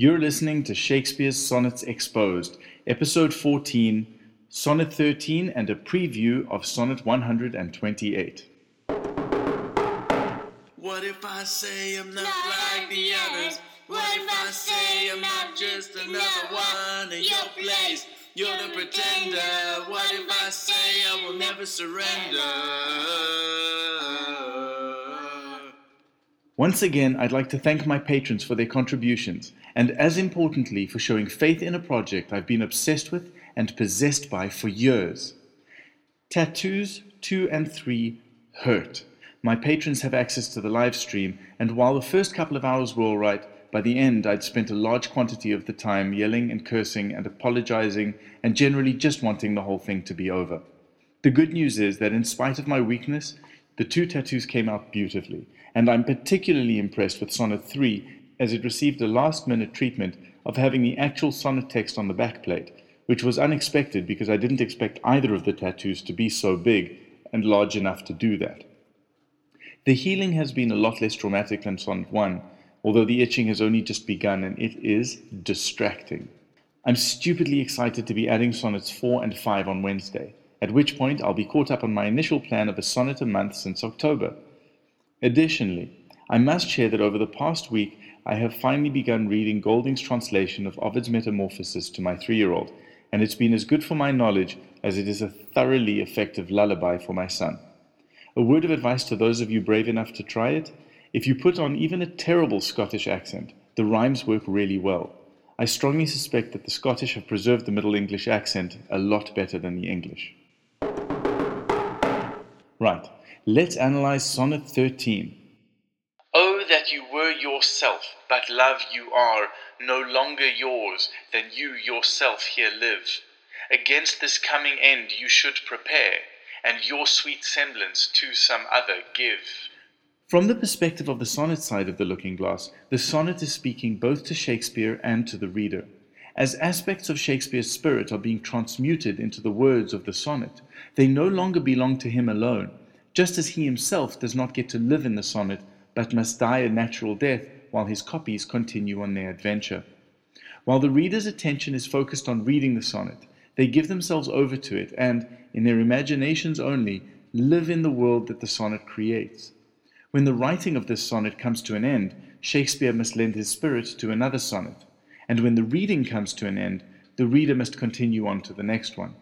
You're listening to Shakespeare's Sonnets Exposed, Episode 14, Sonnet 13, and a preview of Sonnet 128. What if I say I'm not like the others? What if I say I'm not just another one in your place? You're the pretender. What if I say I will never surrender? Once again, I'd like to thank my patrons for their contributions, and as importantly, for showing faith in a project I've been obsessed with and possessed by for years. Tattoos 2 and 3 hurt. My patrons have access to the live stream, and while the first couple of hours were alright, by the end I'd spent a large quantity of the time yelling and cursing and apologizing and generally just wanting the whole thing to be over. The good news is that in spite of my weakness, the two tattoos came out beautifully, and I'm particularly impressed with Sonnet 3 as it received a last minute treatment of having the actual sonnet text on the backplate, which was unexpected because I didn't expect either of the tattoos to be so big and large enough to do that. The healing has been a lot less traumatic than Sonnet 1, although the itching has only just begun and it is distracting. I'm stupidly excited to be adding sonnets 4 and 5 on Wednesday, at which point I'll be caught up on my initial plan of a sonnet a month since October. Additionally, I must share that over the past week I have finally begun reading Golding's translation of Ovid's Metamorphoses to my three year old, and it's been as good for my knowledge as it is a thoroughly effective lullaby for my son. A word of advice to those of you brave enough to try it if you put on even a terrible Scottish accent, the rhymes work really well. I strongly suspect that the Scottish have preserved the Middle English accent a lot better than the English. Right, let's analyze Sonnet 13. Oh, that you were yourself, but love you are, no longer yours, than you yourself here live. Against this coming end you should prepare, and your sweet semblance to some other give. From the perspective of the sonnet side of the looking glass, the sonnet is speaking both to Shakespeare and to the reader. As aspects of Shakespeare's spirit are being transmuted into the words of the sonnet, they no longer belong to him alone, just as he himself does not get to live in the sonnet, but must die a natural death while his copies continue on their adventure. While the reader's attention is focused on reading the sonnet, they give themselves over to it and, in their imaginations only, live in the world that the sonnet creates. When the writing of this sonnet comes to an end, Shakespeare must lend his spirit to another sonnet, and when the reading comes to an end, the reader must continue on to the next one.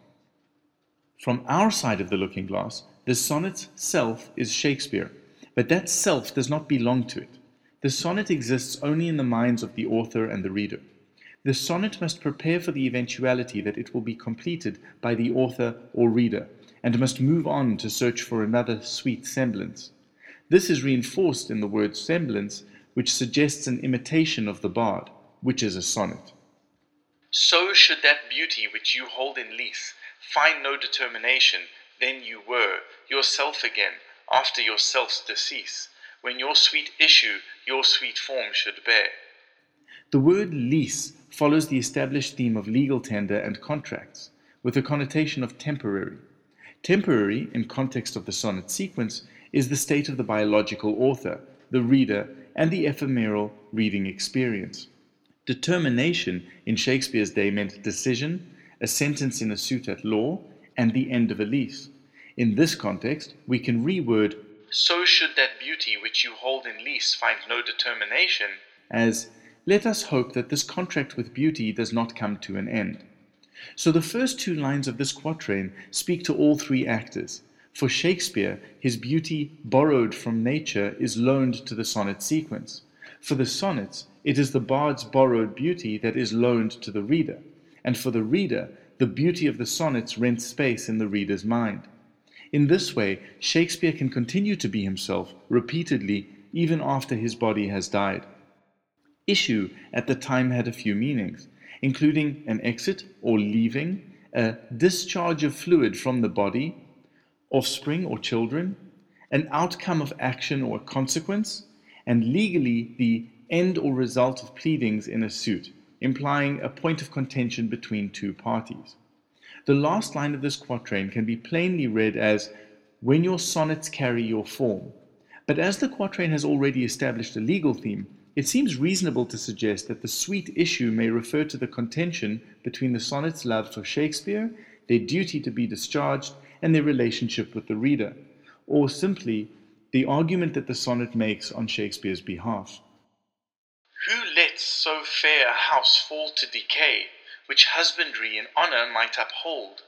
From our side of the looking glass, the sonnet's self is Shakespeare, but that self does not belong to it. The sonnet exists only in the minds of the author and the reader. The sonnet must prepare for the eventuality that it will be completed by the author or reader, and must move on to search for another sweet semblance. This is reinforced in the word semblance, which suggests an imitation of the bard, which is a sonnet. So should that beauty which you hold in lease find no determination, then you were yourself again after yourself's decease, when your sweet issue your sweet form should bear. The word lease follows the established theme of legal tender and contracts, with a connotation of temporary. Temporary, in context of the sonnet sequence, is the state of the biological author, the reader, and the ephemeral reading experience. Determination in Shakespeare's day meant decision, a sentence in a suit at law, and the end of a lease. In this context, we can reword So should that beauty which you hold in lease find no determination as let us hope that this contract with beauty does not come to an end. So the first two lines of this quatrain speak to all three actors. For Shakespeare, his beauty borrowed from nature is loaned to the sonnet sequence. For the sonnets, it is the bard's borrowed beauty that is loaned to the reader. And for the reader, the beauty of the sonnets rents space in the reader's mind. In this way, Shakespeare can continue to be himself repeatedly even after his body has died. Issue at the time had a few meanings, including an exit or leaving, a discharge of fluid from the body, offspring or children, an outcome of action or consequence, and legally the end or result of pleadings in a suit, implying a point of contention between two parties. The last line of this quatrain can be plainly read as when your sonnets carry your form. But as the quatrain has already established a legal theme, It seems reasonable to suggest that the sweet issue may refer to the contention between the sonnet's love for Shakespeare, their duty to be discharged, and their relationship with the reader, or simply the argument that the sonnet makes on Shakespeare's behalf. Who lets so fair a house fall to decay, which husbandry and honour might uphold,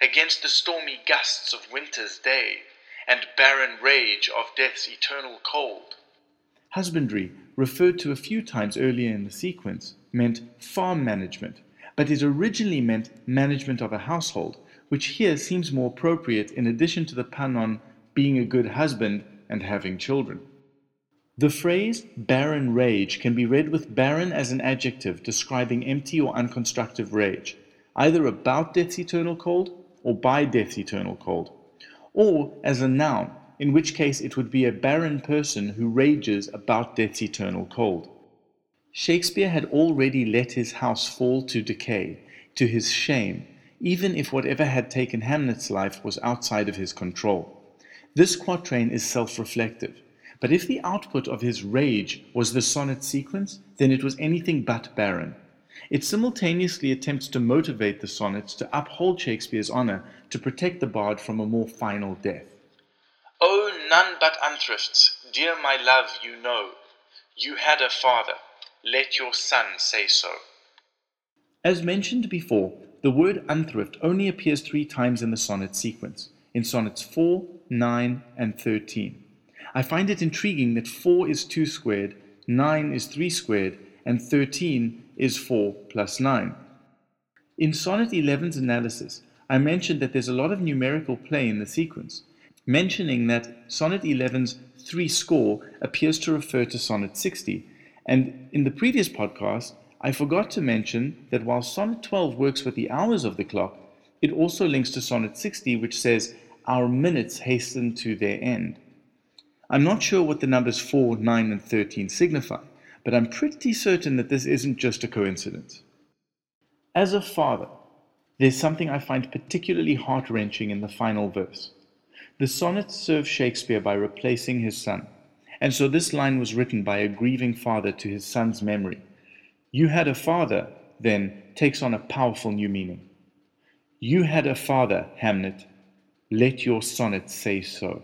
against the stormy gusts of winter's day, and barren rage of death's eternal cold? Husbandry, referred to a few times earlier in the sequence, meant farm management, but it originally meant management of a household, which here seems more appropriate in addition to the pun on being a good husband and having children. The phrase barren rage can be read with barren as an adjective describing empty or unconstructive rage, either about death's eternal cold or by death's eternal cold, or as a noun, in which case it would be a barren person who rages about death's eternal cold. Shakespeare had already let his house fall to decay, to his shame, even if whatever had taken Hamnet's life was outside of his control. This quatrain is self reflective, but if the output of his rage was the sonnet sequence, then it was anything but barren. It simultaneously attempts to motivate the sonnets to uphold Shakespeare's honor to protect the bard from a more final death. Oh, none but unthrifts, dear my love, you know. You had a father, let your son say so. As mentioned before, the word unthrift only appears three times in the sonnet sequence, in sonnets 4, 9, and 13. I find it intriguing that 4 is 2 squared, 9 is 3 squared, and 13 is 4 plus 9. In Sonnet 11's analysis, I mentioned that there's a lot of numerical play in the sequence, mentioning that Sonnet 11's 3 score appears to refer to Sonnet 60, and in the previous podcast, I forgot to mention that while Sonnet 12 works with the hours of the clock, it also links to Sonnet 60, which says, Our minutes hasten to their end. I'm not sure what the numbers 4, 9, and 13 signify, but I'm pretty certain that this isn't just a coincidence. As a father, there's something I find particularly heart wrenching in the final verse. The sonnets serve Shakespeare by replacing his son, and so this line was written by a grieving father to his son's memory. You had a father, then, takes on a powerful new meaning. You had a father, Hamnet. Let your sonnet say so.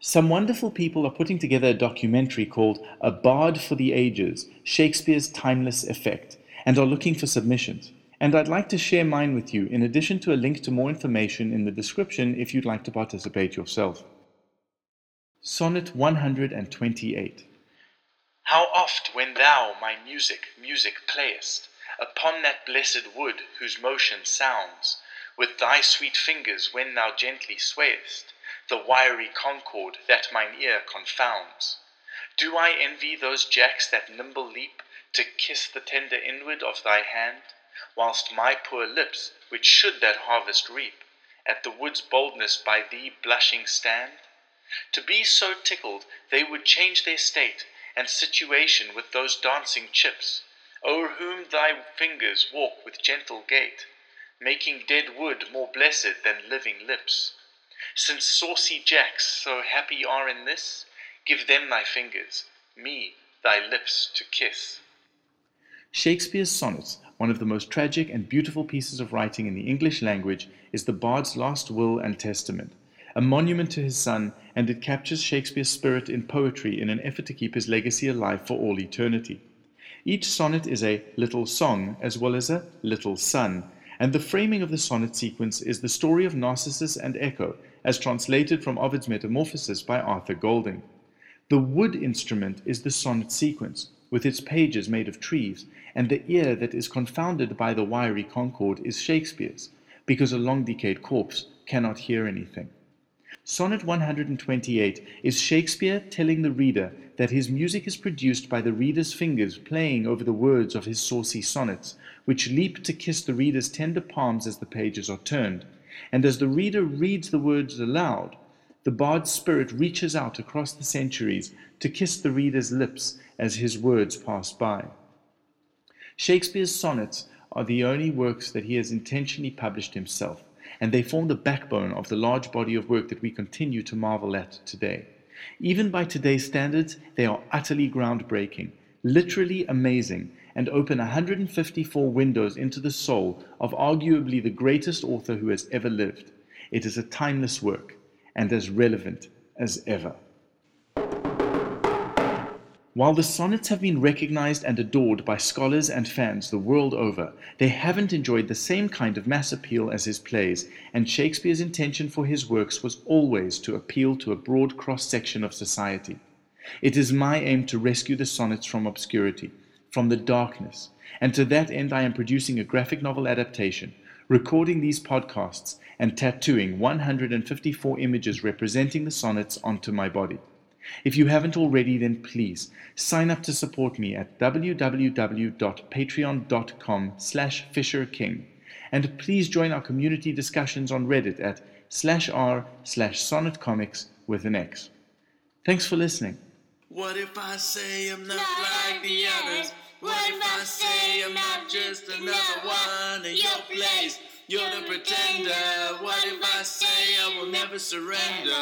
Some wonderful people are putting together a documentary called A Bard for the Ages Shakespeare's Timeless Effect and are looking for submissions. And I'd like to share mine with you, in addition to a link to more information in the description if you'd like to participate yourself. Sonnet 128 How oft, when thou my music, music playest, Upon that blessed wood whose motion sounds, With thy sweet fingers when thou gently swayest, The wiry concord that mine ear confounds. Do I envy those jacks that nimble leap To kiss the tender inward of thy hand, Whilst my poor lips, which should that harvest reap, At the wood's boldness by thee blushing stand? To be so tickled, they would change their state And situation with those dancing chips, O'er whom thy fingers walk with gentle gait, Making dead wood more blessed than living lips. Since saucy jacks so happy are in this, Give them thy fingers, me thy lips to kiss. Shakespeare's sonnets, one of the most tragic and beautiful pieces of writing in the English language, is the bard's last will and testament, a monument to his son, and it captures Shakespeare's spirit in poetry in an effort to keep his legacy alive for all eternity. Each sonnet is a little song as well as a little son, and the framing of the sonnet sequence is the story of Narcissus and Echo, as translated from Ovid's Metamorphoses by Arthur Golding. The wood instrument is the sonnet sequence, with its pages made of trees, and the ear that is confounded by the wiry concord is Shakespeare's, because a long decayed corpse cannot hear anything. Sonnet 128 is Shakespeare telling the reader that his music is produced by the reader's fingers playing over the words of his saucy sonnets, which leap to kiss the reader's tender palms as the pages are turned. And as the reader reads the words aloud, the bard's spirit reaches out across the centuries to kiss the reader's lips as his words pass by. Shakespeare's sonnets are the only works that he has intentionally published himself, and they form the backbone of the large body of work that we continue to marvel at today. Even by today's standards, they are utterly groundbreaking, literally amazing, and open 154 windows into the soul of arguably the greatest author who has ever lived. It is a timeless work and as relevant as ever. While the sonnets have been recognized and adored by scholars and fans the world over, they haven't enjoyed the same kind of mass appeal as his plays, and Shakespeare's intention for his works was always to appeal to a broad cross section of society. It is my aim to rescue the sonnets from obscurity, from the darkness, and to that end I am producing a graphic novel adaptation, recording these podcasts, and tattooing 154 images representing the sonnets onto my body. If you haven't already, then please sign up to support me at www.patreon.com slash fisherking. And please join our community discussions on Reddit at slash r slash sonnetcomix with an X. Thanks for listening. What if I say I'm not, like the others? What if I say I'm not just another one in your place? You're the pretender. What if I say I will never surrender?